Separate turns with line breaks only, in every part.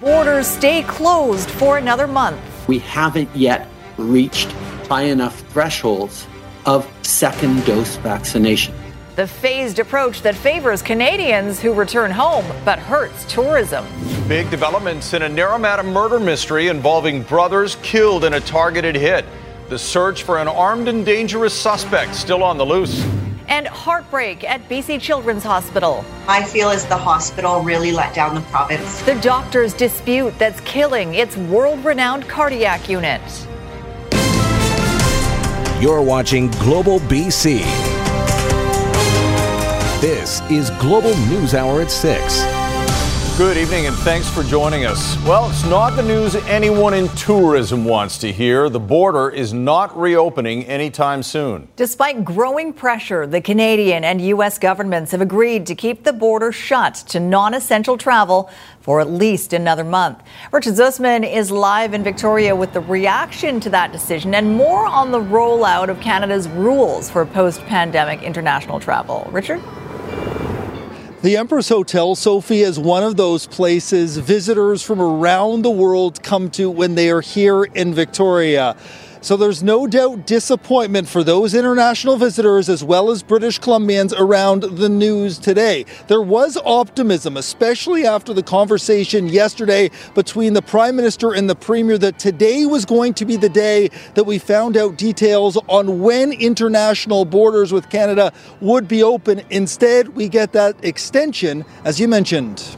Borders stay closed for another month.
We haven't yet reached high enough thresholds of second dose vaccination.
The phased approach that favors Canadians who return home but hurts tourism.
Big developments in a Naramata murder mystery involving brothers killed in a targeted hit. The search for an armed and dangerous suspect still on the loose.
And heartbreak at BC Children's Hospital.
I feel as the hospital really let down the province.
The doctor's dispute that's killing its world renowned cardiac unit.
You're watching Global BC. This is Global News Hour at 6.
Good evening and thanks for joining us. Well, it's not the news anyone in tourism wants to hear. The border is not reopening anytime soon.
Despite growing pressure, the Canadian and U.S. governments have agreed to keep the border shut to non essential travel for at least another month. Richard Zussman is live in Victoria with the reaction to that decision and more on the rollout of Canada's rules for post pandemic international travel. Richard?
The Empress Hotel, Sophie, is one of those places visitors from around the world come to when they are here in Victoria. So there's no doubt disappointment for those international visitors as well as British Columbians around the news today. There was optimism, especially after the conversation yesterday between the Prime Minister and the Premier, that today was going to be the day that we found out details on when international borders with Canada would be open. Instead, we get that extension, as you mentioned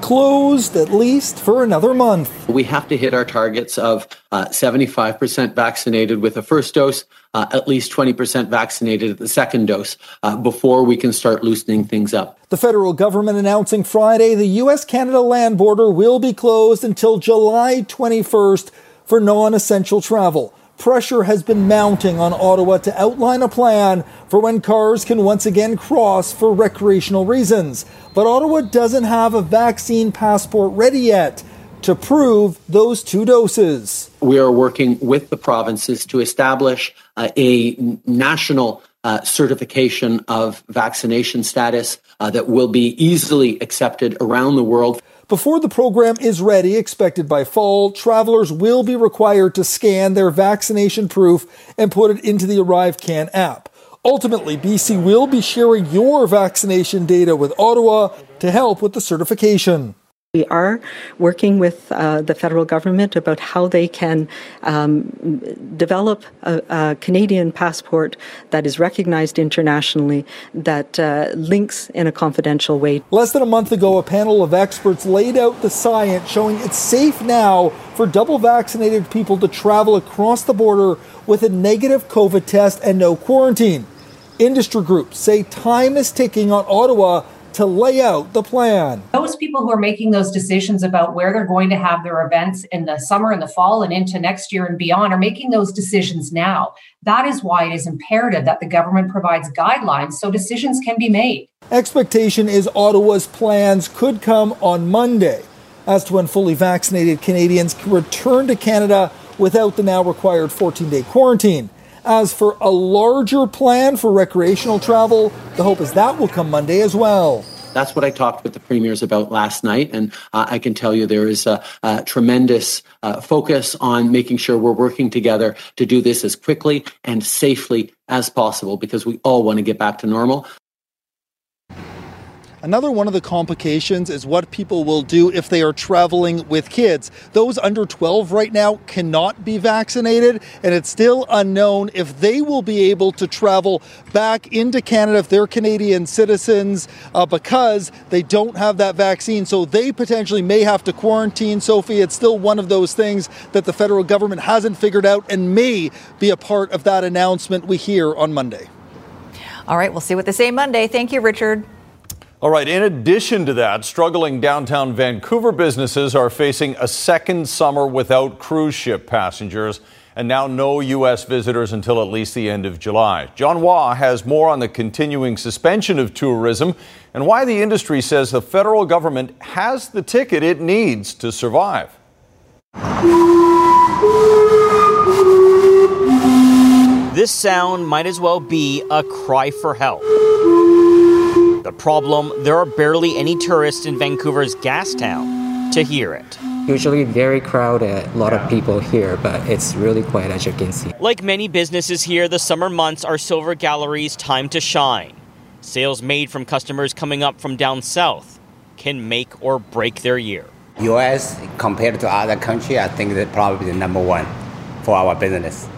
closed at least for another month.
We have to hit our targets of uh, 75% vaccinated with a first dose, uh, at least 20% vaccinated at the second dose uh, before we can start loosening things up.
The federal government announcing Friday the U.S. Canada land border will be closed until July 21st for non essential travel pressure has been mounting on Ottawa to outline a plan for when cars can once again cross for recreational reasons. But Ottawa doesn't have a vaccine passport ready yet to prove those two doses.
We are working with the provinces to establish uh, a national uh, certification of vaccination status uh, that will be easily accepted around the world.
Before the program is ready, expected by fall, travelers will be required to scan their vaccination proof and put it into the ArriveCAN app. Ultimately, BC will be sharing your vaccination data with Ottawa to help with the certification.
We are working with uh, the federal government about how they can um, develop a, a, Canadian passport that is recognized internationally that uh, links in a confidential way.
Less than a month ago, a panel of experts laid out the science showing it's safe now for double vaccinated people to travel across the border with a negative COVID test and no quarantine. Industry groups say time is ticking on Ottawa to lay out the plan.
Those people who are making those decisions about where they're going to have their events in the summer and the fall and into next year and beyond are making those decisions now. That is why it is imperative that the government provides guidelines so decisions can be made.
Expectation is Ottawa's plans could come on Monday as to when fully vaccinated Canadians can return to Canada without the now required 14 day quarantine. As for a larger plan for recreational travel, the hope is that will come Monday as well.
That's what I talked with the premiers about last night. And uh, I can tell you there is a, a tremendous uh, focus on making sure we're working together to do this as quickly and safely as possible because we all want to get back to normal.
Another one of the complications is what people will do if they are traveling with kids. Those under 12 right now cannot be vaccinated, and it's still unknown if they will be able to travel back into Canada if they're Canadian citizens uh, because they don't have that vaccine. So they potentially may have to quarantine. Sophie, it's still one of those things that the federal government hasn't figured out and may be a part of that announcement we hear on Monday.
All right, we'll see what they say Monday. Thank you, Richard.
All right, in addition to that, struggling downtown Vancouver businesses are facing a second summer without cruise ship passengers and now no U.S. visitors until at least the end of July. John Hua has more on the continuing suspension of tourism and why the industry says the federal government has the ticket it needs to survive.
This sound might as well be a cry for help. The problem there are barely any tourists in Vancouver's Gastown. to hear it.
Usually very crowded, a lot of people here, but it's really quiet as you can see.
Like many businesses here, the summer months are Silver Gallery's time to shine. Sales made from customers coming up from down south can make or break their year.
U.S. compared to other countries, I think that probably the number one for our business.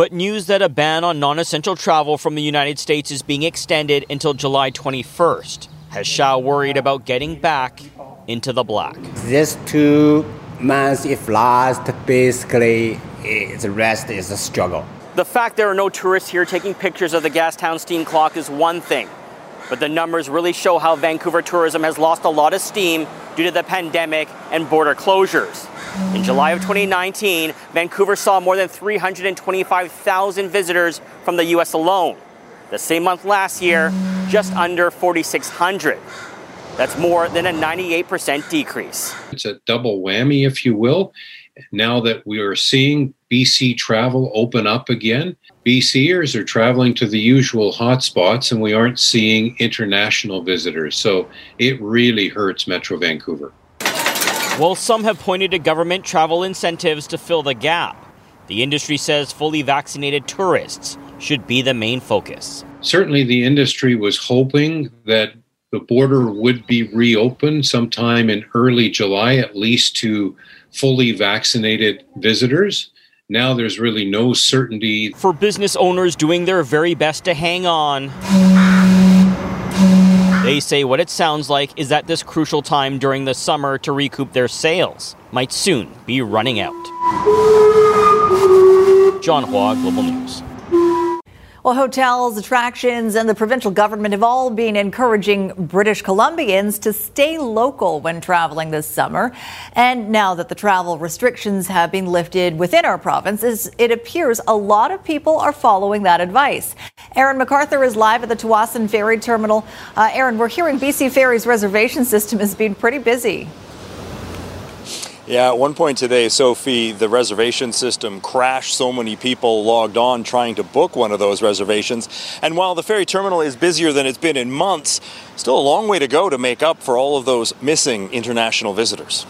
But news that a ban on non-essential travel from the United States is being extended until July 21st has Shao worried about getting back into the black.
This two months, if last, basically the rest is a struggle.
The fact there are no tourists here taking pictures of the Gastown steam clock is one thing. But the numbers really show how Vancouver tourism has lost a lot of steam due to the pandemic and border closures. In July of 2019, Vancouver saw more than 325,000 visitors from the U.S. alone. The same month last year, just under 4,600. That's more than a 98% decrease.
It's a double whammy, if you will. Now that we are seeing BC travel open up again, BCers are traveling to the usual hotspots and we aren't seeing international visitors. So it really hurts Metro Vancouver.
While some have pointed to government travel incentives to fill the gap, the industry says fully vaccinated tourists should be the main focus.
Certainly, the industry was hoping that the border would be reopened sometime in early July, at least to fully vaccinated visitors. Now there's really no certainty.
For business owners doing their very best to hang on, they say what it sounds like is that this crucial time during the summer to recoup their sales might soon be running out. John Hua, Global News.
Well, hotels, attractions, and the provincial government have all been encouraging British Columbians to stay local when traveling this summer. And now that the travel restrictions have been lifted within our province, it appears a lot of people are following that advice. Aaron McArthur is live at the Tsawwassen Ferry Terminal. Uh, Aaron, we're hearing BC Ferry's reservation system has been pretty busy.
Yeah, at one point today, Sophie, the reservation system crashed. So many people logged on trying to book one of those reservations. And while the ferry terminal is busier than it's been in months, still a long way to go to make up for all of those missing international visitors.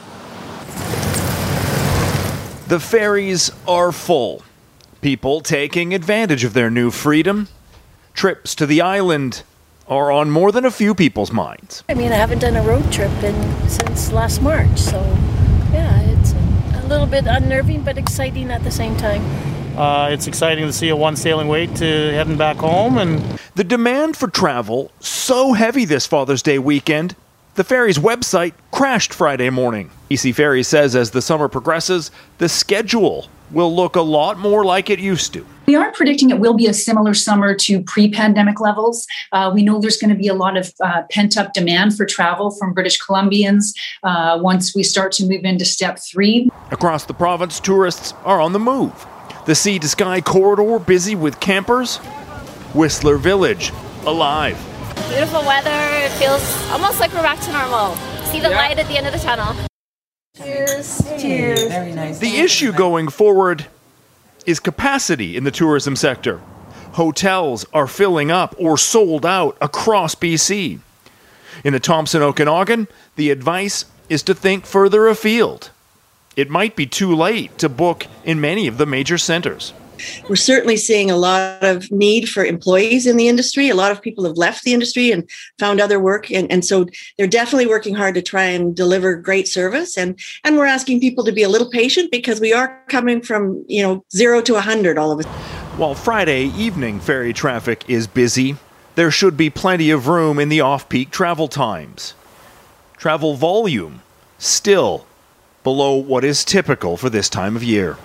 The ferries are full. People taking advantage of their new freedom. Trips to the island are on more than a few people's minds.
I mean, I haven't done a road trip in, since last March, so yeah, it's a little bit unnerving but exciting at the same time.
Uh, it's exciting to see a one sailing wait to heading back home and
the demand for travel so heavy this Father's Day weekend. The ferry's website crashed Friday morning. BC Ferry says as the summer progresses, the schedule will look a lot more like it used to.
We are predicting it will be a similar summer to pre pandemic levels. Uh, we know there's going to be a lot of uh, pent up demand for travel from British Columbians uh, once we start to move into step three.
Across the province, tourists are on the move. The sea to sky corridor busy with campers. Whistler Village alive.
Beautiful weather. It feels almost like we're back to normal. See the yeah. light at the end of the tunnel.
Cheers. Cheers.
Very nice. The issue going forward is capacity in the tourism sector. Hotels are filling up or sold out across BC. In the Thompson Okanagan, the advice is to think further afield. It might be too late to book in many of the major centers.
We're certainly seeing a lot of need for employees in the industry. A lot of people have left the industry and found other work. And, and so they're definitely working hard to try and deliver great service. And, and we're asking people to be a little patient because we are coming from, you know, zero to 100 all of us.
While Friday evening ferry traffic is busy, there should be plenty of room in the off peak travel times. Travel volume still below what is typical for this time of year.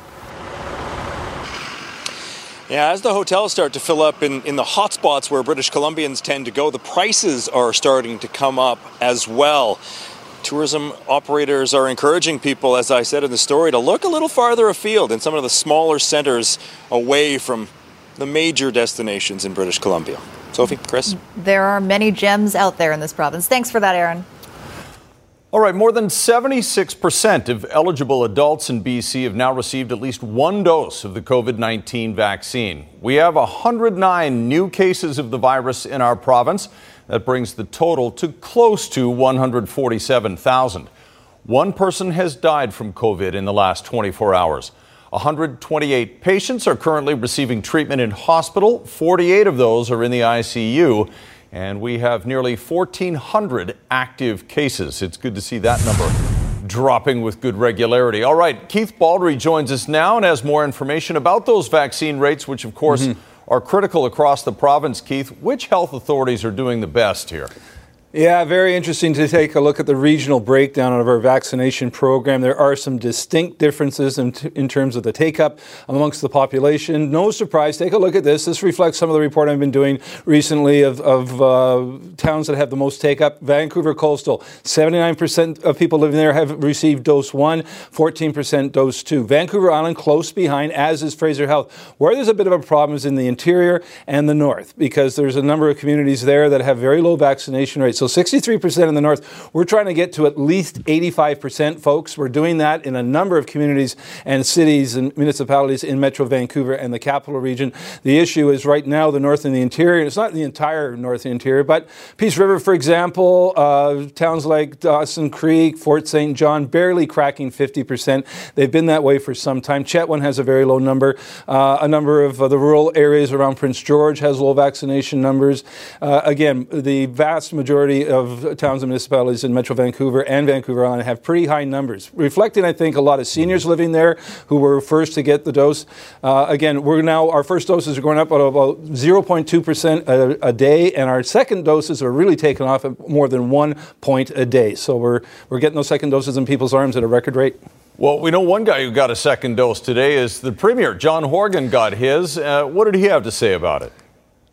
Yeah, as the hotels start to fill up in, in the hot spots where British Columbians tend to go, the prices are starting to come up as well. Tourism operators are encouraging people, as I said in the story, to look a little farther afield in some of the smaller centers away from the major destinations in British Columbia. Sophie, Chris?
There are many gems out there in this province. Thanks for that, Aaron.
All right, more than 76% of eligible adults in BC have now received at least one dose of the COVID 19 vaccine. We have 109 new cases of the virus in our province. That brings the total to close to 147,000. One person has died from COVID in the last 24 hours. 128 patients are currently receiving treatment in hospital. 48 of those are in the ICU. And we have nearly 1,400 active cases. It's good to see that number dropping with good regularity. All right, Keith Baldry joins us now and has more information about those vaccine rates, which, of course, mm-hmm. are critical across the province. Keith, which health authorities are doing the best here?
Yeah, very interesting to take a look at the regional breakdown of our vaccination program. There are some distinct differences in, t- in terms of the take up amongst the population. No surprise, take a look at this. This reflects some of the report I've been doing recently of, of uh, towns that have the most take up. Vancouver Coastal, 79% of people living there have received dose one, 14% dose two. Vancouver Island, close behind, as is Fraser Health. Where there's a bit of a problem is in the interior and the north, because there's a number of communities there that have very low vaccination rates. So 63% in the north. We're trying to get to at least 85%, folks. We're doing that in a number of communities and cities and municipalities in Metro Vancouver and the capital region. The issue is right now the north and the interior. It's not the entire north interior, but Peace River, for example, uh, towns like Dawson Creek, Fort St. John, barely cracking 50%. They've been that way for some time. Chetwynd has a very low number. Uh, a number of uh, the rural areas around Prince George has low vaccination numbers. Uh, again, the vast majority majority of towns and municipalities in Metro Vancouver and Vancouver Island have pretty high numbers, reflecting, I think, a lot of seniors living there who were first to get the dose. Uh, again, we're now, our first doses are going up at about 0.2% a, a day, and our second doses are really taking off at more than one point a day. So we're, we're getting those second doses in people's arms at a record rate.
Well, we know one guy who got a second dose today is the Premier. John Horgan got his. Uh, what did he have to say about it?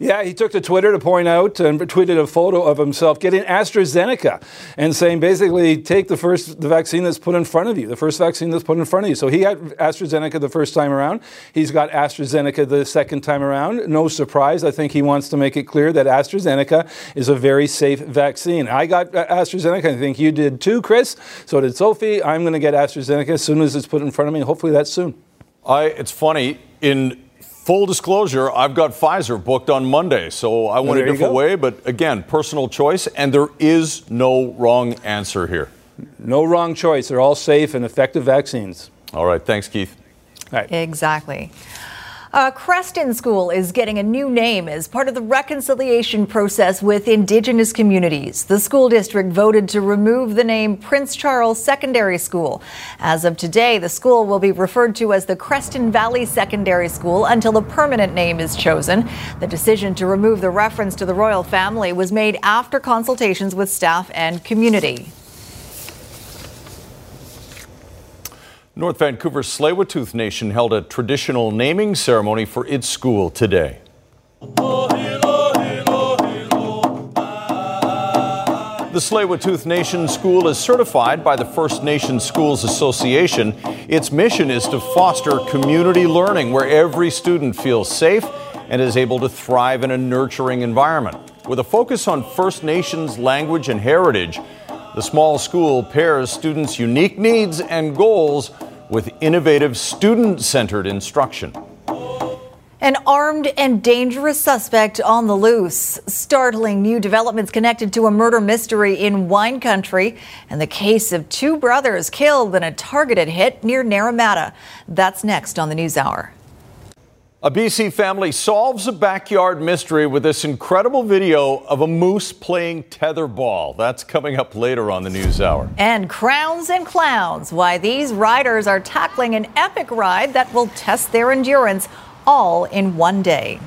Yeah, he took to Twitter to point out and tweeted a photo of himself getting AstraZeneca and saying basically take the first the vaccine that's put in front of you, the first vaccine that's put in front of you. So he had AstraZeneca the first time around. He's got AstraZeneca the second time around. No surprise. I think he wants to make it clear that AstraZeneca is a very safe vaccine. I got AstraZeneca. I think you did too, Chris. So did Sophie. I'm going to get AstraZeneca as soon as it's put in front of me. Hopefully that's soon.
I. It's funny in Full disclosure, I've got Pfizer booked on Monday, so I went a different way, but again, personal choice, and there is no wrong answer here.
No wrong choice. They're all safe and effective vaccines.
All right. Thanks, Keith.
Exactly. Uh, Creston School is getting a new name as part of the reconciliation process with Indigenous communities. The school district voted to remove the name Prince Charles Secondary School. As of today, the school will be referred to as the Creston Valley Secondary School until a permanent name is chosen. The decision to remove the reference to the royal family was made after consultations with staff and community.
North Vancouver's Tsleil-Waututh Nation held a traditional naming ceremony for its school today. The Tsleil-Waututh Nation School is certified by the First Nations Schools Association. Its mission is to foster community learning where every student feels safe and is able to thrive in a nurturing environment. With a focus on First Nations language and heritage, the small school pairs students' unique needs and goals with innovative student centered instruction.
An armed and dangerous suspect on the loose. Startling new developments connected to a murder mystery in wine country and the case of two brothers killed in a targeted hit near Naramata. That's next on the News Hour.
A BC family solves a backyard mystery with this incredible video of a moose playing tetherball. That's coming up later on the News Hour.
And crowns and clowns. Why these riders are tackling an epic ride that will test their endurance all in one day.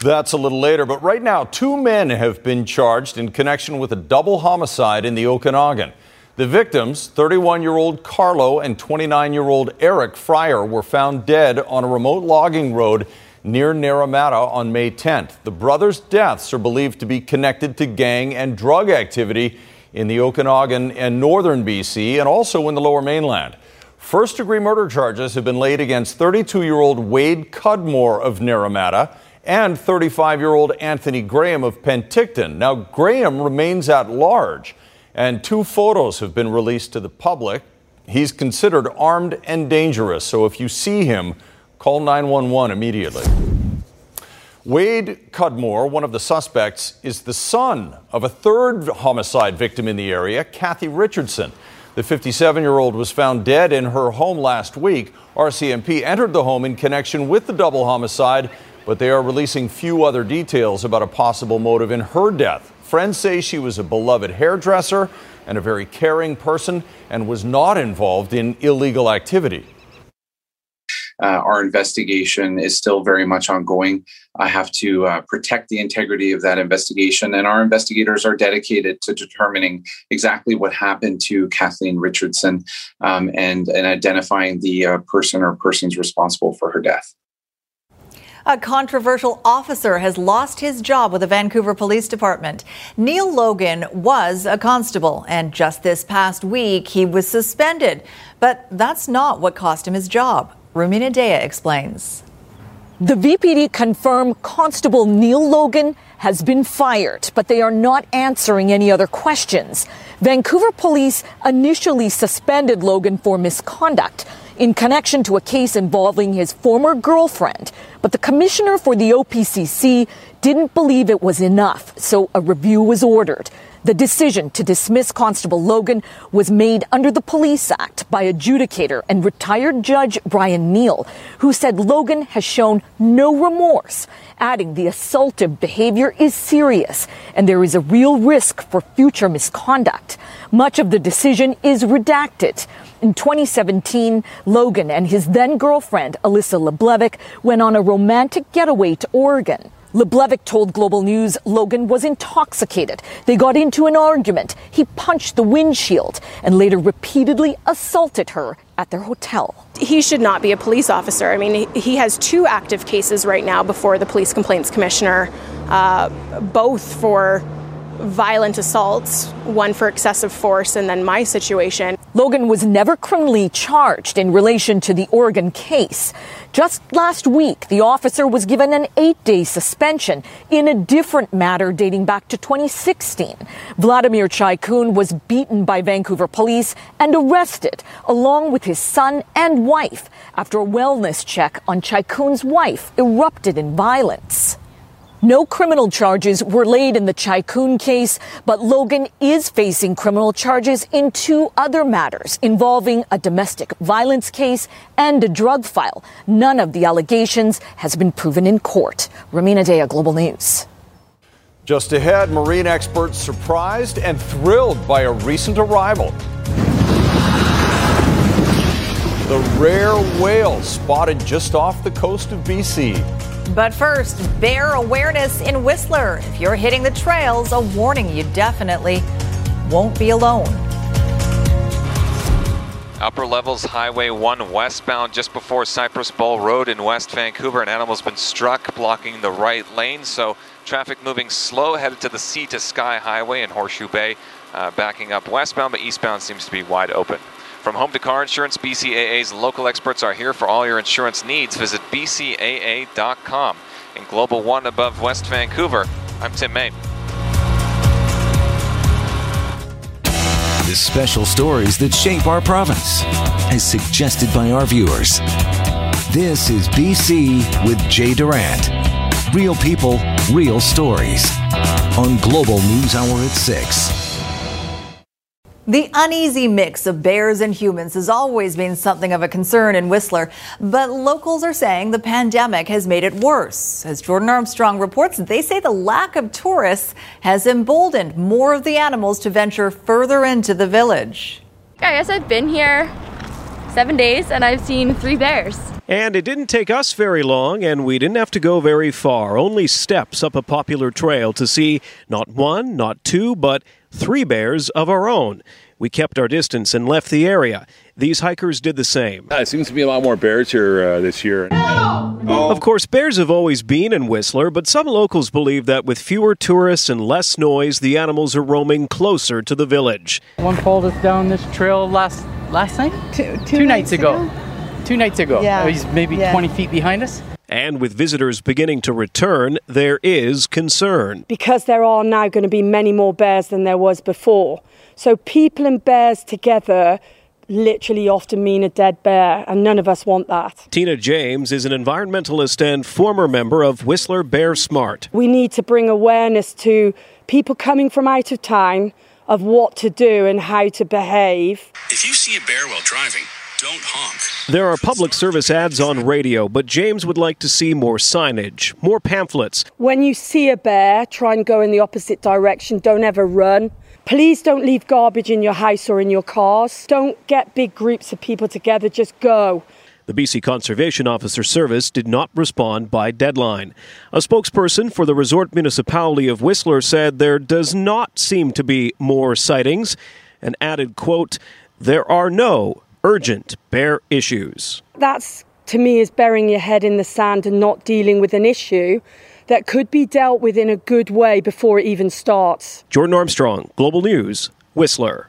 That's a little later, but right now, two men have been charged in connection with a double homicide in the Okanagan. The victims, 31 year old Carlo and 29 year old Eric Fryer, were found dead on a remote logging road near Naramata on May 10th. The brothers' deaths are believed to be connected to gang and drug activity in the Okanagan and northern BC and also in the lower mainland. First degree murder charges have been laid against 32 year old Wade Cudmore of Naramata and 35 year old Anthony Graham of Penticton. Now, Graham remains at large and two photos have been released to the public. He's considered armed and dangerous, so if you see him, call 911 immediately. Wade Cudmore, one of the suspects, is the son of a third homicide victim in the area, Kathy Richardson. The 57 year old was found dead in her home last week. RCMP entered the home in connection with the double homicide, but they are releasing few other details about a possible motive in her death. Friends say she was a beloved hairdresser and a very caring person and was not involved in illegal activity.
Uh, our investigation is still very much ongoing. I have to uh, protect the integrity of that investigation, and our investigators are dedicated to determining exactly what happened to Kathleen Richardson um, and, and identifying the uh, person or persons responsible for her death.
A controversial officer has lost his job with the Vancouver Police Department. Neil Logan was a constable, and just this past week he was suspended. But that's not what cost him his job. Rumina Daya explains.
The VPD confirmed Constable Neil Logan has been fired, but they are not answering any other questions. Vancouver police initially suspended Logan for misconduct in connection to a case involving his former girlfriend, but the commissioner for the OPCC didn't believe it was enough, so a review was ordered. The decision to dismiss Constable Logan was made under the Police Act by adjudicator and retired Judge Brian Neal, who said Logan has shown no remorse, adding the assaultive behavior is serious and there is a real risk for future misconduct. Much of the decision is redacted. In 2017, Logan and his then girlfriend, Alyssa Leblevic, went on a romantic getaway to Oregon. Leblevic told Global News Logan was intoxicated. They got into an argument. He punched the windshield and later repeatedly assaulted her at their hotel.
He should not be a police officer. I mean, he has two active cases right now before the Police Complaints Commissioner, uh, both for violent assaults, one for excessive force, and then my situation.
Logan was never criminally charged in relation to the Oregon case. Just last week, the officer was given an eight day suspension in a different matter dating back to 2016. Vladimir Tchaikoun was beaten by Vancouver police and arrested along with his son and wife after a wellness check on Tchaikoun's wife erupted in violence. No criminal charges were laid in the Tchaikoun case, but Logan is facing criminal charges in two other matters involving a domestic violence case and a drug file. None of the allegations has been proven in court. Rumina Daya, Global News.
Just ahead, marine experts surprised and thrilled by a recent arrival. The rare whale spotted just off the coast of BC.
But first, bear awareness in Whistler. If you're hitting the trails, a warning you definitely won't be alone.
Upper levels Highway 1 westbound just before Cypress Bowl Road in West Vancouver. An animal's been struck, blocking the right lane. So traffic moving slow, headed to the Sea to Sky Highway in Horseshoe Bay, uh, backing up westbound, but eastbound seems to be wide open. From home to car insurance, BCAA's local experts are here for all your insurance needs. Visit bcaa.com. In Global One above West Vancouver, I'm Tim Main.
The special stories that shape our province, as suggested by our viewers. This is BC with Jay Durant. Real people, real stories. On Global News Hour at 6.
The uneasy mix of bears and humans has always been something of a concern in Whistler, but locals are saying the pandemic has made it worse. As Jordan Armstrong reports, they say the lack of tourists has emboldened more of the animals to venture further into the village.
I guess I've been here seven days and I've seen three bears.
And it didn't take us very long, and we didn't have to go very far, only steps up a popular trail to see not one, not two, but three bears of our own. We kept our distance and left the area. These hikers did the same.
Yeah, it seems to be a lot more bears here uh, this year.
Of course, bears have always been in Whistler, but some locals believe that with fewer tourists and less noise, the animals are roaming closer to the village.
One pulled us down this trail last last night,
two,
two, two nights, nights ago. ago. Two nights ago.
Yeah.
Uh, he's maybe
yeah.
20 feet behind us.
And with visitors beginning to return, there is concern.
Because there are now going to be many more bears than there was before. So people and bears together literally often mean a dead bear, and none of us want that.
Tina James is an environmentalist and former member of Whistler Bear Smart.
We need to bring awareness to people coming from out of town of what to do and how to behave.
If you see a bear while driving, don't honk.
There are public service ads on radio, but James would like to see more signage, more pamphlets.
When you see a bear, try and go in the opposite direction. Don't ever run. Please don't leave garbage in your house or in your cars. Don't get big groups of people together. Just go.
The BC Conservation Officer Service did not respond by deadline. A spokesperson for the resort municipality of Whistler said there does not seem to be more sightings and added, quote, there are no urgent bear issues.
That's to me is burying your head in the sand and not dealing with an issue that could be dealt with in a good way before it even starts.
Jordan Armstrong, Global News, Whistler.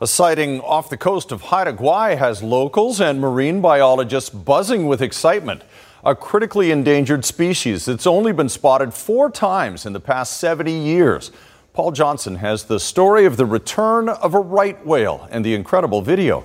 A sighting off the coast of Haida Gwaii has locals and marine biologists buzzing with excitement. A critically endangered species that's only been spotted four times in the past 70 years. Paul Johnson has the story of the return of a right whale and the incredible video.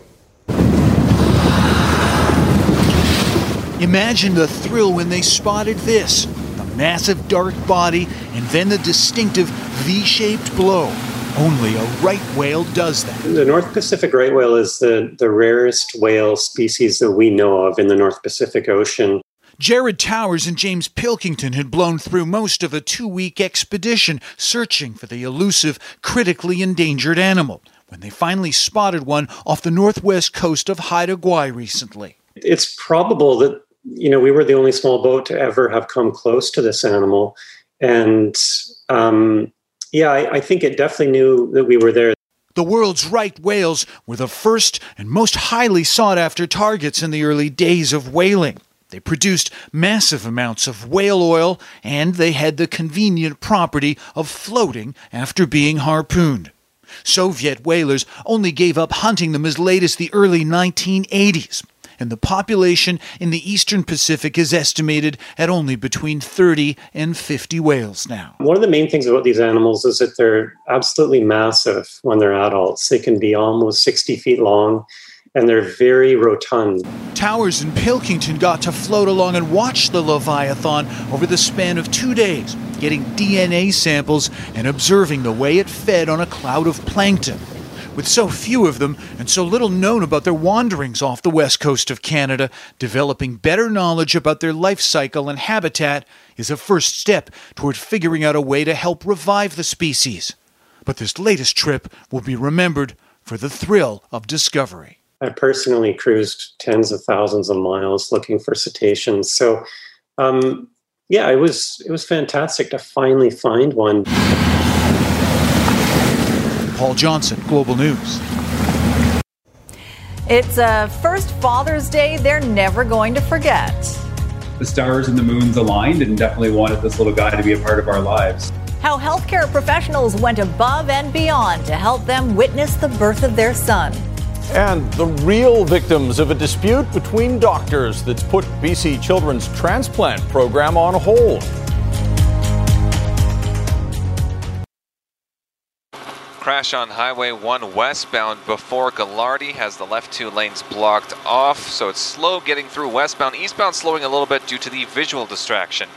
Imagine the thrill when they spotted this the massive dark body and then the distinctive V shaped blow. Only a right whale does that.
The North Pacific right whale is the, the rarest whale species that we know of in the North Pacific Ocean.
Jared Towers and James Pilkington had blown through most of a two week expedition searching for the elusive, critically endangered animal when they finally spotted one off the northwest coast of Haida Gwaii recently.
It's probable that you know we were the only small boat to ever have come close to this animal, and um, yeah, I, I think it definitely knew that we were there.
The world's right whales were the first and most highly sought after targets in the early days of whaling. They produced massive amounts of whale oil, and they had the convenient property of floating after being harpooned. Soviet whalers only gave up hunting them as late as the early 1980s, and the population in the eastern Pacific is estimated at only between 30 and 50 whales now.
One of the main things about these animals is that they're absolutely massive when they're adults. They can be almost 60 feet long and they're very rotund.
Towers and Pilkington got to float along and watch the Leviathan over the span of two days, getting DNA samples and observing the way it fed on a cloud of plankton. With so few of them and so little known about their wanderings off the west coast of Canada, developing better knowledge about their life cycle and habitat is a first step toward figuring out a way to help revive the species. But this latest trip will be remembered for the thrill of discovery.
I personally cruised tens of thousands of miles looking for cetaceans. So, um, yeah, it was it was fantastic to finally find one.
Paul Johnson, Global News.
It's a first Father's Day they're never going to forget.
The stars and the moons aligned and definitely wanted this little guy to be a part of our lives.
How healthcare professionals went above and beyond to help them witness the birth of their son
and the real victims of a dispute between doctors that's put BC Children's transplant program on hold.
Crash on Highway 1 westbound before Gaglardi has the left two lanes blocked off, so it's slow getting through westbound. Eastbound slowing a little bit due to the visual distraction.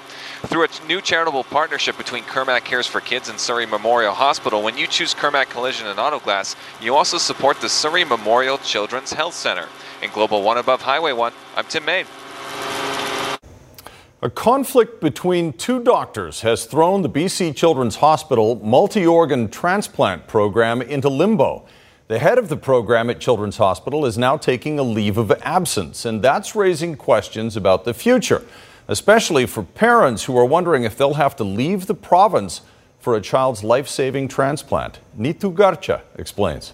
Through a new charitable partnership between Kirmac Cares for Kids and Surrey Memorial Hospital, when you choose Kirmac Collision and Autoglass, you also support the Surrey Memorial Children's Health Center. In Global One above Highway 1, I'm Tim Main.
A conflict between two doctors has thrown the BC Children's Hospital multi organ transplant program into limbo. The head of the program at Children's Hospital is now taking a leave of absence, and that's raising questions about the future especially for parents who are wondering if they'll have to leave the province for a child's life saving transplant. Neetu Garcha explains.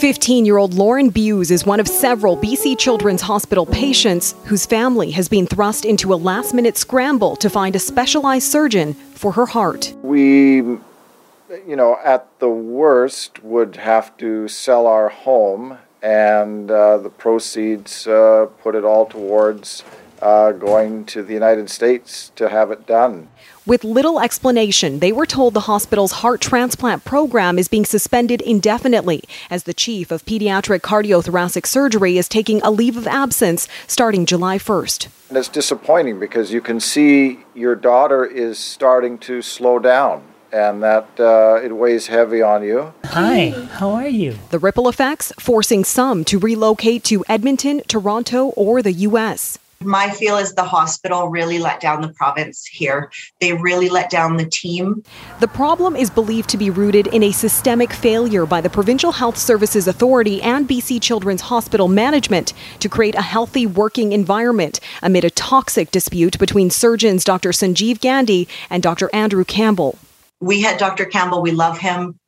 15 year old Lauren Buse is one of several BC Children's Hospital patients whose family has been thrust into a last minute scramble to find a specialized surgeon for her heart.
We, you know, at the worst, would have to sell our home and uh, the proceeds uh, put it all towards uh, going to the United States to have it done.
With little explanation, they were told the hospital's heart transplant program is being suspended indefinitely as the chief of pediatric cardiothoracic surgery is taking a leave of absence starting July 1st.
And it's disappointing because you can see your daughter is starting to slow down and that uh, it weighs heavy on you.
Hi, how are you?
The ripple effects forcing some to relocate to Edmonton, Toronto, or the U.S.
My feel is the hospital really let down the province here. They really let down the team.
The problem is believed to be rooted in a systemic failure by the Provincial Health Services Authority and BC Children's Hospital management to create a healthy working environment amid a toxic dispute between surgeons Dr. Sanjiv Gandhi and Dr. Andrew Campbell.
We had Dr. Campbell, we love him.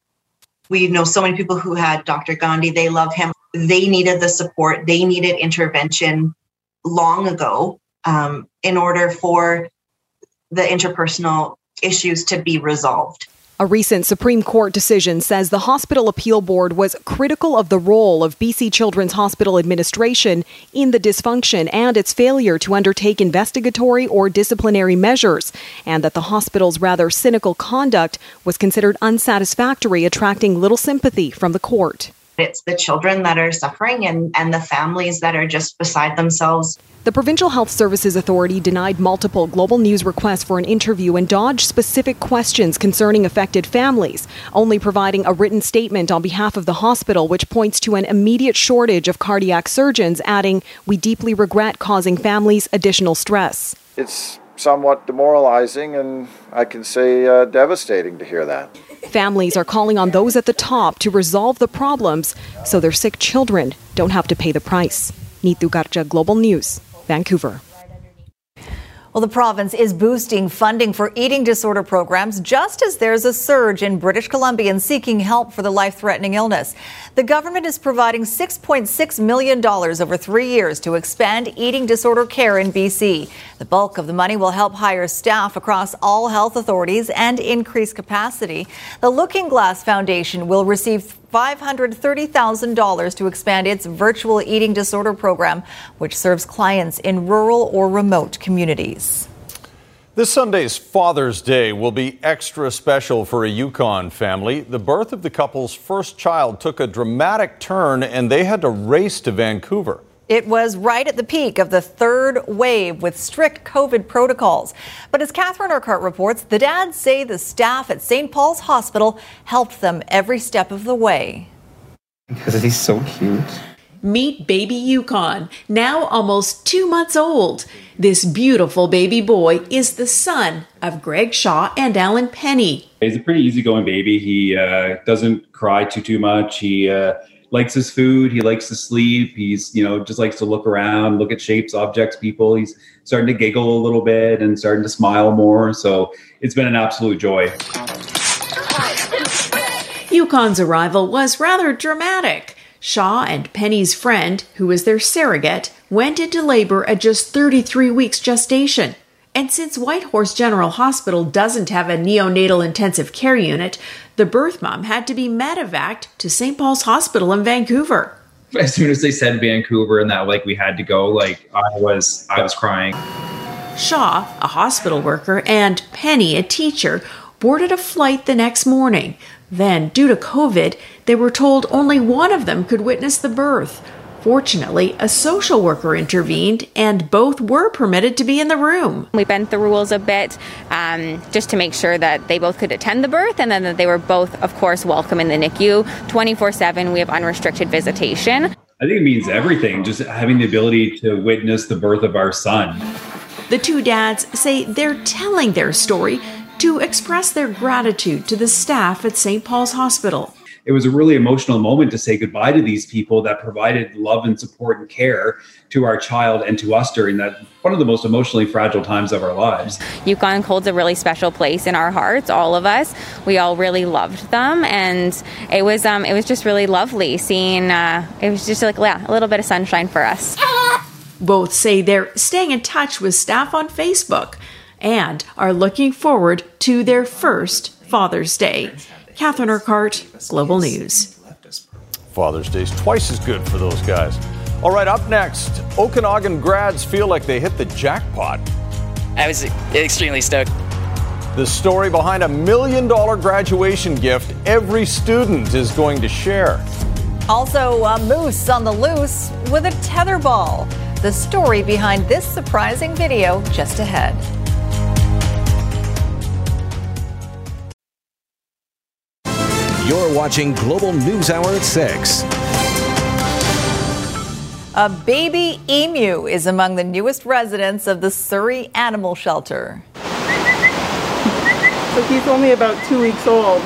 We know so many people who had Dr. Gandhi, they love him. They needed the support, they needed intervention long ago um, in order for the interpersonal issues to be resolved.
A recent Supreme Court decision says the Hospital Appeal Board was critical of the role of BC Children's Hospital administration in the dysfunction and its failure to undertake investigatory or disciplinary measures, and that the hospital's rather cynical conduct was considered unsatisfactory, attracting little sympathy from the court.
It's the children that are suffering and, and the families that are just beside themselves.
The Provincial Health Services Authority denied multiple Global News requests for an interview and dodged specific questions concerning affected families, only providing a written statement on behalf of the hospital which points to an immediate shortage of cardiac surgeons, adding, We deeply regret causing families additional stress.
It's somewhat demoralizing and I can say uh, devastating to hear that.
Families are calling on those at the top to resolve the problems so their sick children don't have to pay the price. Neetu Garcha, Global News, Vancouver.
Well, the province is boosting funding for eating disorder programs just as there's a surge in British Columbians seeking help for the life threatening illness. The government is providing $6.6 million over three years to expand eating disorder care in BC. The bulk of the money will help hire staff across all health authorities and increase capacity. The Looking Glass Foundation will receive $530,000 to expand its virtual eating disorder program, which serves clients in rural or remote communities.
This Sunday's Father's Day will be extra special for a Yukon family. The birth of the couple's first child took a dramatic turn and they had to race to Vancouver.
It was right at the peak of the third wave with strict COVID protocols. But as Catherine Urquhart reports, the dads say the staff at St. Paul's Hospital helped them every step of the way.
Because he's so cute.
Meet baby Yukon, now almost two months old. This beautiful baby boy is the son of Greg Shaw and Alan Penny.
He's a pretty easygoing baby. He uh, doesn't cry too too much. He uh, likes his food. He likes to sleep. He's, you know, just likes to look around, look at shapes, objects, people. He's starting to giggle a little bit and starting to smile more. So it's been an absolute joy.
Yukon's arrival was rather dramatic. Shaw and Penny's friend, who was their surrogate, went into labor at just 33 weeks gestation. And since Whitehorse General Hospital doesn't have a neonatal intensive care unit, the birth mom had to be medevaced to St. Paul's Hospital in Vancouver.
As soon as they said Vancouver and that like we had to go, like I was I was crying.
Shaw, a hospital worker, and Penny, a teacher, boarded a flight the next morning. Then, due to COVID, they were told only one of them could witness the birth. Fortunately, a social worker intervened and both were permitted to be in the room.
We bent the rules a bit um, just to make sure that they both could attend the birth and then that they were both, of course, welcome in the NICU. 24 7, we have unrestricted visitation.
I think it means everything, just having the ability to witness the birth of our son.
The two dads say they're telling their story to express their gratitude to the staff at St. Paul's Hospital
it was a really emotional moment to say goodbye to these people that provided love and support and care to our child and to us during that one of the most emotionally fragile times of our lives.
Yukon holds a really special place in our hearts, all of us. We all really loved them, and it was um, it was just really lovely seeing. Uh, it was just like yeah, a little bit of sunshine for us.
Both say they're staying in touch with staff on Facebook and are looking forward to their first Father's Day. Catherine Urquhart, Global News.
Father's Day's twice as good for those guys. All right, up next, Okanagan grads feel like they hit the jackpot.
I was extremely stoked.
The story behind a million dollar graduation gift every student is going to share.
Also, a moose on the loose with a tetherball. The story behind this surprising video just ahead.
You're watching Global News Hour at 6.
A baby emu is among the newest residents of the Surrey Animal Shelter.
So he's only about two weeks old.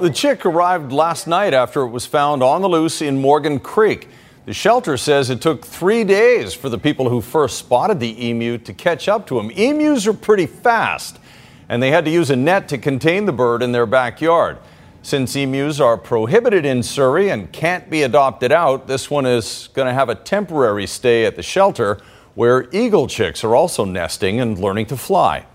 The chick arrived last night after it was found on the loose in Morgan Creek. The shelter says it took three days for the people who first spotted the emu to catch up to him. Emus are pretty fast, and they had to use a net to contain the bird in their backyard. Since emus are prohibited in Surrey and can't be adopted out, this one is going to have a temporary stay at the shelter where eagle chicks are also nesting and learning to fly.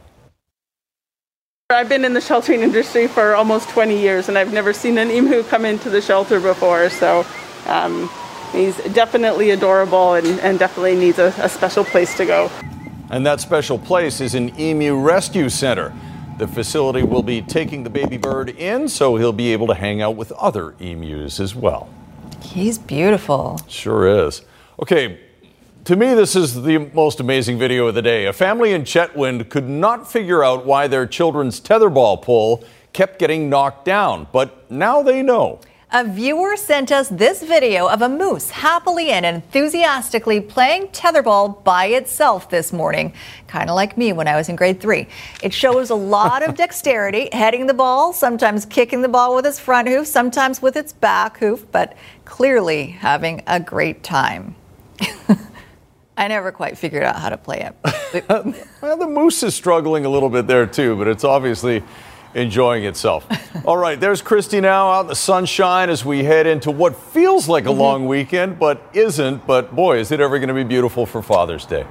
I've been in the sheltering industry for almost 20 years and I've never seen an emu come into the shelter before. So um, he's definitely adorable and, and definitely needs a, a special place to go.
And that special place is an emu rescue center. The facility will be taking the baby bird in so he'll be able to hang out with other emus as well.
He's beautiful.
Sure is. Okay, to me, this is the most amazing video of the day. A family in Chetwynd could not figure out why their children's tetherball pole kept getting knocked down, but now they know.
A viewer sent us this video of a moose happily and enthusiastically playing tetherball by itself this morning, kind of like me when I was in grade three. It shows a lot of dexterity, heading the ball, sometimes kicking the ball with its front hoof, sometimes with its back hoof, but clearly having a great time. I never quite figured out how to play it.
well, the moose is struggling a little bit there too, but it's obviously enjoying itself. All right, there's Christy now out in the sunshine as we head into what feels like a mm-hmm. long weekend, but isn't. But boy, is it ever going to be beautiful for Father's Day.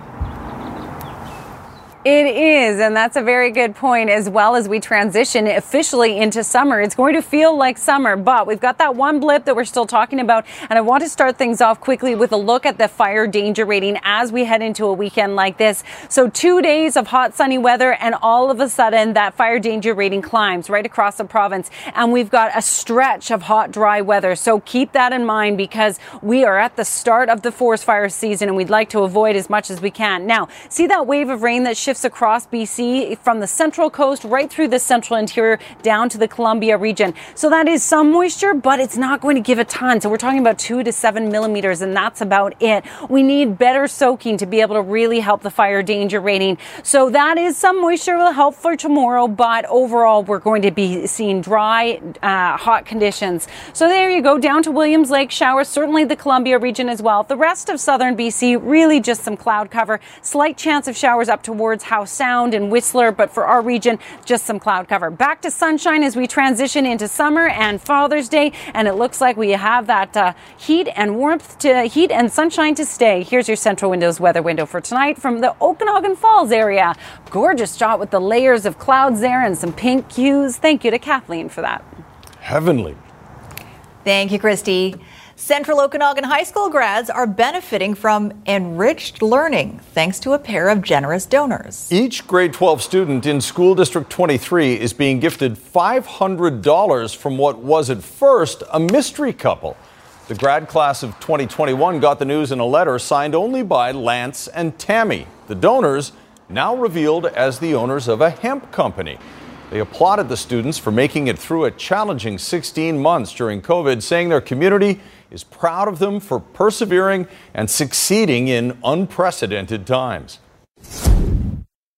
It is, and that's a very good point as well as we transition officially into summer. It's going to feel like summer, but we've got that one blip that we're still talking about, and I want to start things off quickly with a look at the fire danger rating as we head into a weekend like this. So, two days of hot, sunny weather, and all of a sudden that fire danger rating climbs right across the province, and we've got a stretch of hot, dry weather. So, keep that in mind because we are at the start of the forest fire season, and we'd like to avoid as much as we can. Now, see that wave of rain that shifts shifts across BC from the central coast right through the central interior down to the Columbia region. So that is some moisture, but it's not going to give a ton. So we're talking about two to seven millimeters, and that's about it. We need better soaking to be able to really help the fire danger rating. So that is some moisture will help for tomorrow, but overall we're going to be seeing dry, uh, hot conditions. So there you go, down to Williams Lake showers, certainly the Columbia region as well. The rest of southern BC, really just some cloud cover, slight chance of showers up towards Howe Sound and Whistler, but for our region, just some cloud cover. Back to sunshine as we transition into summer and Father's Day, and it looks like we have that uh, heat and warmth to heat and sunshine to stay. Here's your Centra Windows weather window for tonight from the Okanagan Falls area. Gorgeous shot with the layers of clouds there and some pink hues. Thank you to Kathleen for that.
Heavenly.
Thank you, Christy. Central Okanagan High School grads are benefiting from enriched learning thanks to a pair of generous donors.
Each grade 12 student in School District 23 is being gifted $500 from what was at first a mystery couple. The grad class of 2021 got the news in a letter signed only by Lance and Tammy. The donors, now revealed as the owners of a hemp company. They applauded the students for making it through a challenging 16 months during COVID, saying their community is proud of them for persevering and succeeding in unprecedented times.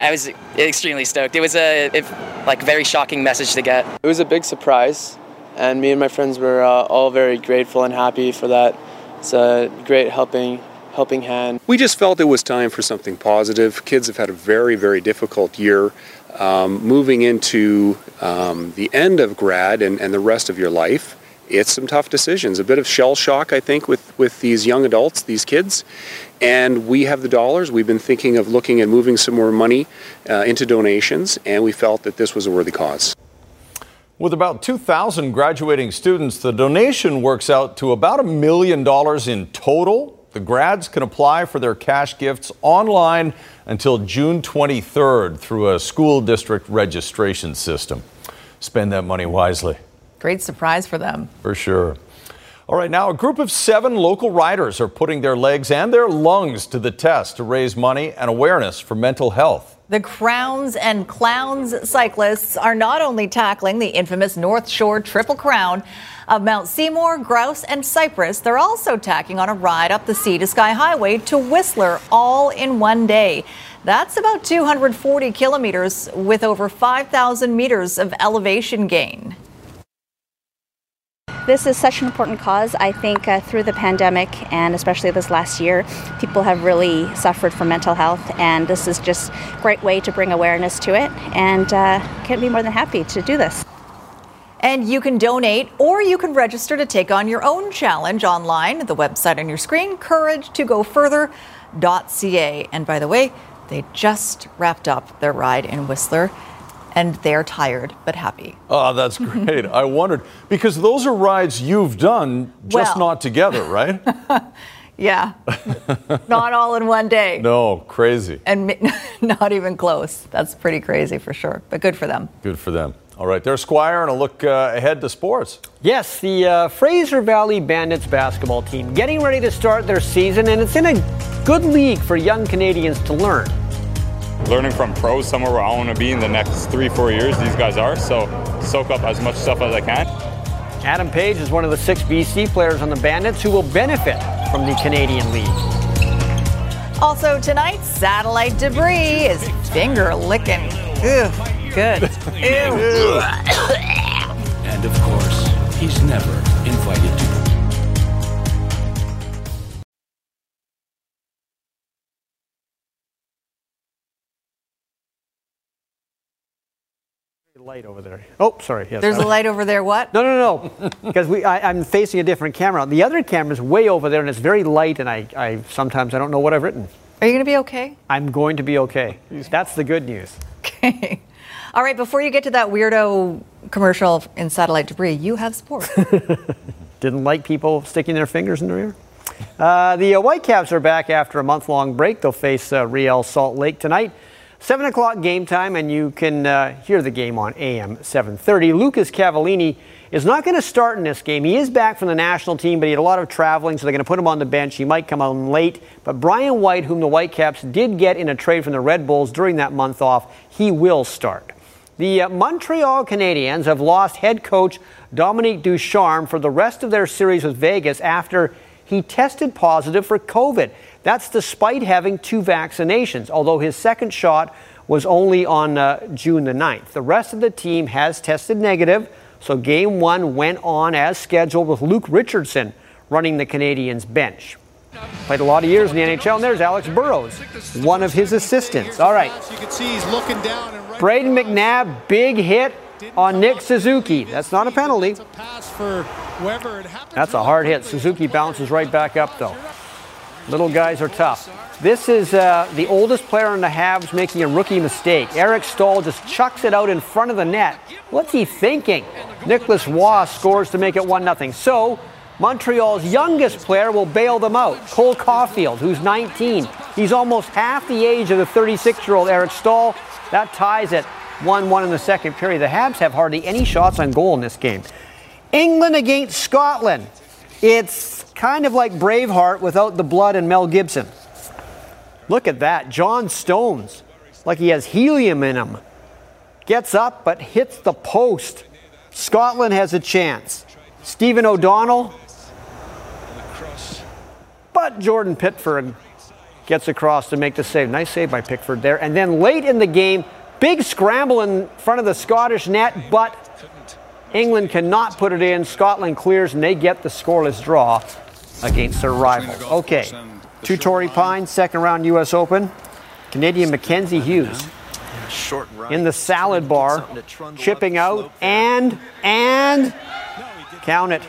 I was extremely stoked. It was a if, like very shocking message to get.
It was a big surprise, and me and my friends were uh, all very grateful and happy for that. It's a great helping helping hand.
We just felt it was time for something positive. Kids have had a very very difficult year. Um, moving into um, the end of grad and, and the rest of your life it's some tough decisions. A bit of shell shock, I think, with, with these young adults, these kids. And we have the dollars. We've been thinking of looking at moving some more money uh, into donations, and we felt that this was a worthy cause.
With about 2,000 graduating students, the donation works out to about a million dollars in total. The grads can apply for their cash gifts online until June 23rd through a school district registration system. Spend that money wisely.
Great surprise for them.
For sure. All right, now a group of seven local riders are putting their legs and their lungs to the test to raise money and awareness for mental health.
The Crowns and Clowns cyclists are not only tackling the infamous North Shore Triple Crown of Mount Seymour, Grouse, and Cypress, they're also tacking on a ride up the Sea to Sky Highway to Whistler all in one day. That's about 240 kilometers with over 5,000 meters of elevation gain.
This is such an important cause. I think uh, through the pandemic and especially this last year, people have really suffered from mental health, and this is just a great way to bring awareness to it. And uh, can't be more than happy to do this.
And you can donate or you can register to take on your own challenge online. The website on your screen, courageToGoFurther.ca. And by the way, they just wrapped up their ride in Whistler and they're tired but happy.
Oh, that's great. I wondered because those are rides you've done, just
Well.
not together, right?
Yeah, not all in one day.
no, crazy.
And not even close. That's pretty crazy for sure, but good for them.
Good for them. All right, there's Squire and a look uh, ahead to sports.
Yes, the uh, Fraser Valley Bandits basketball team getting ready to start their season, and it's in a good league for young Canadians to learn.
learning from pros somewhere where I want to be in the next three, four years. These guys are so soak up as much stuff as I can.
Adam Page is one of the six BC players on the Bandits who will benefit from the Canadian League.
Also tonight, satellite debris is finger licking. Ew, good. Ew.
And of course, he's never invited to.
Light over there. Oh, sorry. Yes.
There's a light over there. What?
No, no, no. Because we, I, I'm facing a different camera. The other camera's way over there, and it's very light, and I, I sometimes I don't know what I've written.
Are you going to be okay?
I'm going to be okay. That's the good news.
All right, before you get to that weirdo commercial in satellite debris, you have sports.
Didn't like people sticking their fingers in their ear. Uh, the uh, Whitecaps are back after a month-long break. They'll face uh, Real Salt Lake tonight. 7 o'clock game time, and you can uh, hear the game on AM 730. Lucas Cavallini is not going to start in this game. He is back from the national team, but he had a lot of traveling, so they're going to put him on the bench. He might come on late. But Brian White, whom the Whitecaps did get in a trade from the Red Bulls during that month off, he will start. The Montreal Canadiens have lost head coach Dominique Ducharme for the rest of their series with Vegas after he tested positive for COVID. That's despite having two vaccinations, although his second shot was only on uh, June the 9th. The rest of the team has tested negative, so game one went on as scheduled with Luke Richardson running the Canadiens bench. Played a lot of years in the NHL, and there's Alex Burrows, one of his assistants. All right.
You can see he's looking down
Brayden McNabb, big hit on Nick Suzuki. That's not a penalty.
pass for whoever it happens.
That's a hard hit. Suzuki bounces right back up, though. Little guys are tough. This is uh, the oldest player in the Habs making a rookie mistake. Eric Staal just chucks it out in front of the net. What's he thinking? Nicolas Roy scores to make it 1 0. So, Montreal's youngest player will bail them out. Cole Caufield, who's 19. He's almost half the age of the 36 year old Eric Staal. That ties it 1 1 in the second period. The Habs have hardly any shots on goal in this game. England against Scotland. It's kind of like Braveheart without the blood and Mel Gibson. Look at that. John Stones, like he has helium in him. Gets up but hits the post. Scotland has a chance. Stephen O'Donnell. But Jordan Pickford gets across to make the save. Nice save by Pickford there. And then late in the game, big scramble in front of the Scottish net, but England cannot put it in. Scotland clears and they get the scoreless draw against their rivals. Okay, two Torrey Pines, second round U.S. Open. Canadian Mackenzie Hughes in the salad bar, chipping out and and count it.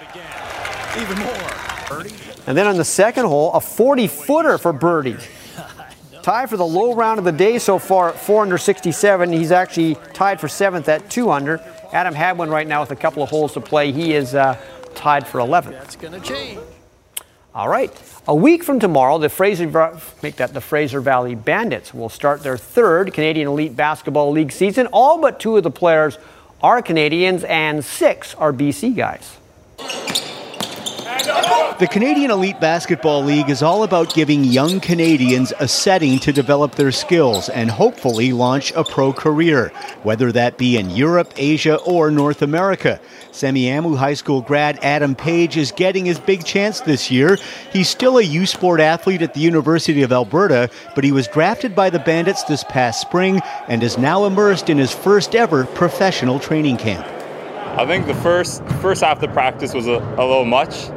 Even more.
And then on the second hole, a 40 footer for birdie. Tie for the low round of the day so far at 4 under 67. He's actually tied for seventh at 2 under. Adam Hadwin right now with a couple of holes to play. He is uh, tied for 11th.
That's going to change.
All right. A week from tomorrow, the Fraser make that the Fraser Valley Bandits will start their third Canadian Elite Basketball League season. All but two of the players are Canadians, and six are BC guys.
The Canadian Elite Basketball League is all about giving young Canadians a setting to develop their skills and hopefully launch a pro career, whether that be in Europe, Asia, or North America. Semiahmoo High School grad Adam Page is getting his big chance this year. He's still a U Sport athlete at the University of Alberta, but he was drafted by the Bandits this past spring and is now immersed in his first ever professional training camp.
I think the first first half of the practice was a, a little much.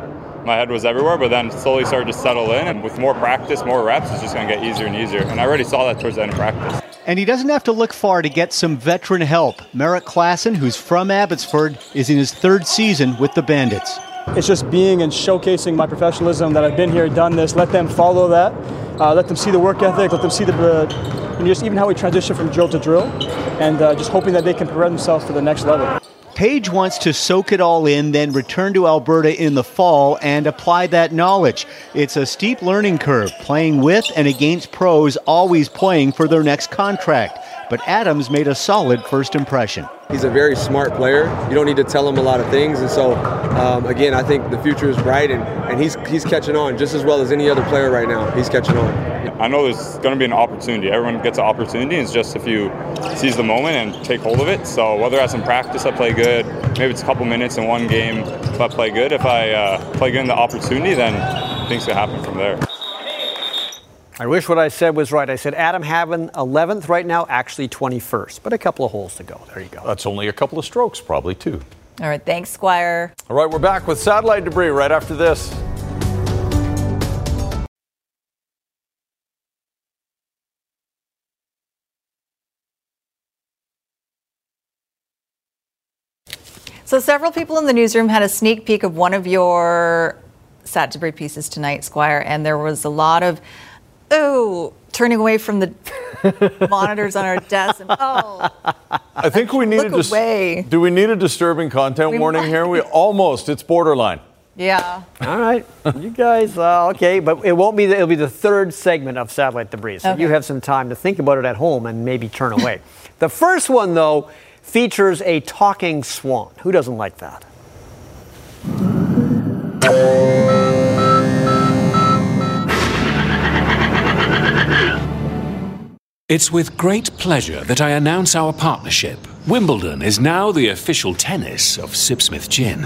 My head was everywhere, but then slowly started to settle in. And with more practice, more reps, it's just going to get easier and easier. And I already saw that towards the end of practice.
And he doesn't have to look far to get some veteran help. Merrick Klassen, who's from Abbotsford, is in his third season with the Bandits.
It's just being and showcasing my professionalism that I've been here, done this. Let them follow that. Uh, let them see the work ethic. Let them see the, uh, and just even how we transition from drill to drill, and uh, just hoping that they can prepare themselves for the next level.
Page wants to soak it all in, then return to Alberta in the fall and apply that knowledge. It's a steep learning curve, playing with and against pros, always playing for their next contract. But Adams made a solid first impression.
He's a very smart player. You don't need to tell him a lot of things, and so um, again, I think the future is bright, and, and he's he's catching on just as well as any other player right now. He's catching on.
I know there's going to be an opportunity. Everyone gets an opportunity. It's just if you seize the moment and take hold of it. So whether that's in practice, I play good. Maybe it's a couple minutes in one game, if I play good. If I uh, play good in the opportunity, then things can happen from there.
I wish what I said was right. I said Adam Hadwin 11th right now, actually 21st, but a couple of holes to go. There you go.
That's only a couple of strokes, probably, too.
All right, thanks, Squire.
All right, we're back with satellite debris right after this.
So, several people in the newsroom had a sneak peek of one of your sat debris pieces tonight, Squire, and there was a lot of, oh, turning away from the monitors on our desk. And, oh,
I think we need
Look
a dis-
away.
Do we need a disturbing content
We
warning
might.
here? We almost. It's borderline.
yeah.
All right, you guys, uh, okay, but it won't be. The, it'll be the third segment of satellite debris, so
Okay.
you have some time to think about it at home and maybe turn away. the first one, though, features a talking swan. Who doesn't like that?
It's with great pleasure that I announce our partnership. Wimbledon is now the official tennis of Sipsmith Gin.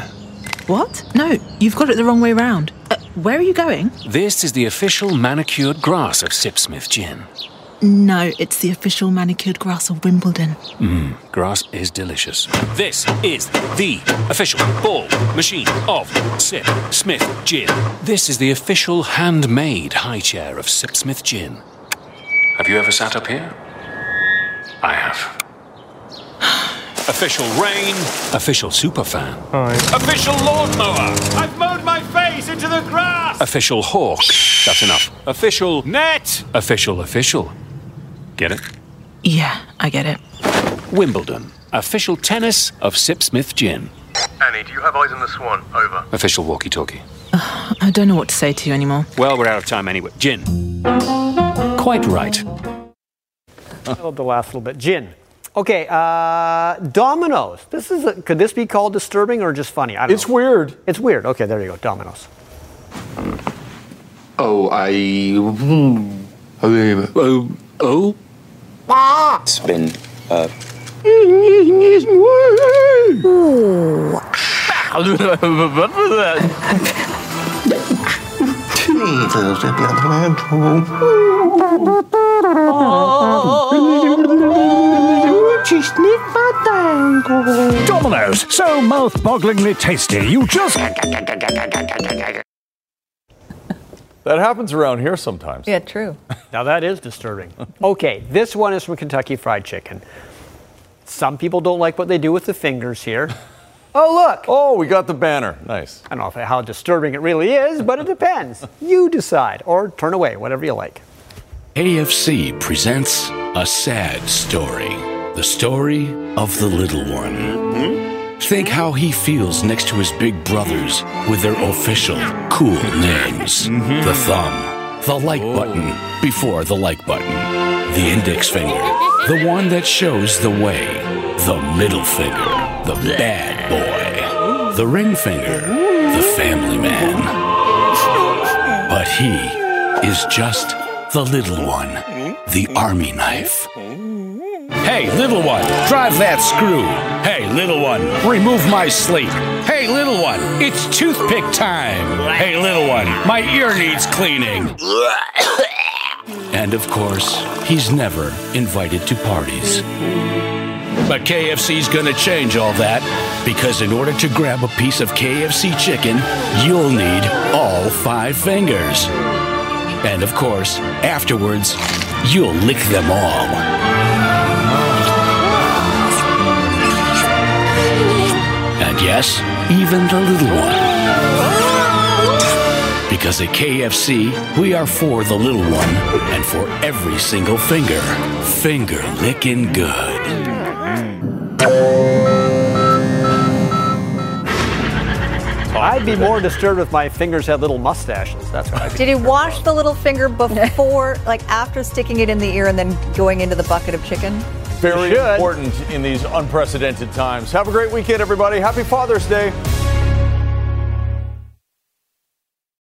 What? No, you've got it the wrong way round. Uh, where are you going?
This is the official manicured grass of Sipsmith Gin.
No, it's the official manicured grass of Wimbledon.
Mmm, grass is delicious. This is the official ball machine of Sip Smith Gin. This is the official handmade high chair of Sipsmith Gin. Have you ever sat up here? I have. official rain, official superfan, official lawnmower,
I've mowed my face into the grass!
official hawk. That's enough. Official net, official official. Get it?
Yeah, I get it.
Wimbledon, official tennis of Sipsmith Gin.
Annie, do you have eyes on the swan? Over.
Official walkie talkie.
I don't know what to say to you anymore.
Well, we're out of time anyway. Gin. Quite right.
Oh, the last little bit. Gin. Okay, uh, Domino's. This is a, could this be called disturbing or just funny? I don't
It's weird.
It's weird. Okay, there you go. Domino's.
Oh, I. Oh, oh. It's been. Uh,
Domino's, so mouth-bogglingly tasty, you just...
That happens around here sometimes.
Yeah, true.
Now that is disturbing. Okay, this one is from Kentucky Fried Chicken. Some people don't like what they do with the fingers here. Oh, look.
Oh, we got the banner. Nice.
I don't know how disturbing it really is, but it depends. you decide, or turn away, whatever you like.
KFC presents a sad story. The story of the little one. Hmm? Think how he feels next to his big brothers with their official cool names. Mm-hmm. The thumb, the like oh. button before the like button, the index finger, the one that shows the way, the middle finger, the bad boy, the ring finger, the family man, But he is just the little one, the army knife. Hey, little one, drive that screw. Hey, little one, remove my slate. Hey, little one, it's toothpick time. Hey, little one, my ear needs cleaning. And of course, he's never invited to parties. But KFC's gonna change all that because in order to grab a piece of KFC chicken, you'll need all five fingers. And of course, afterwards, you'll lick them all. And yes, even the little one. Because at KFC, we are for the little one and for every single finger. Finger licking good.
I'd be more disturbed if my fingers had little mustaches. That's what I'd.
Did he wash the little finger before, like after sticking it in the ear and then going into the bucket of chicken?
Very important in these unprecedented times. Have a great weekend, everybody. Happy Father's Day.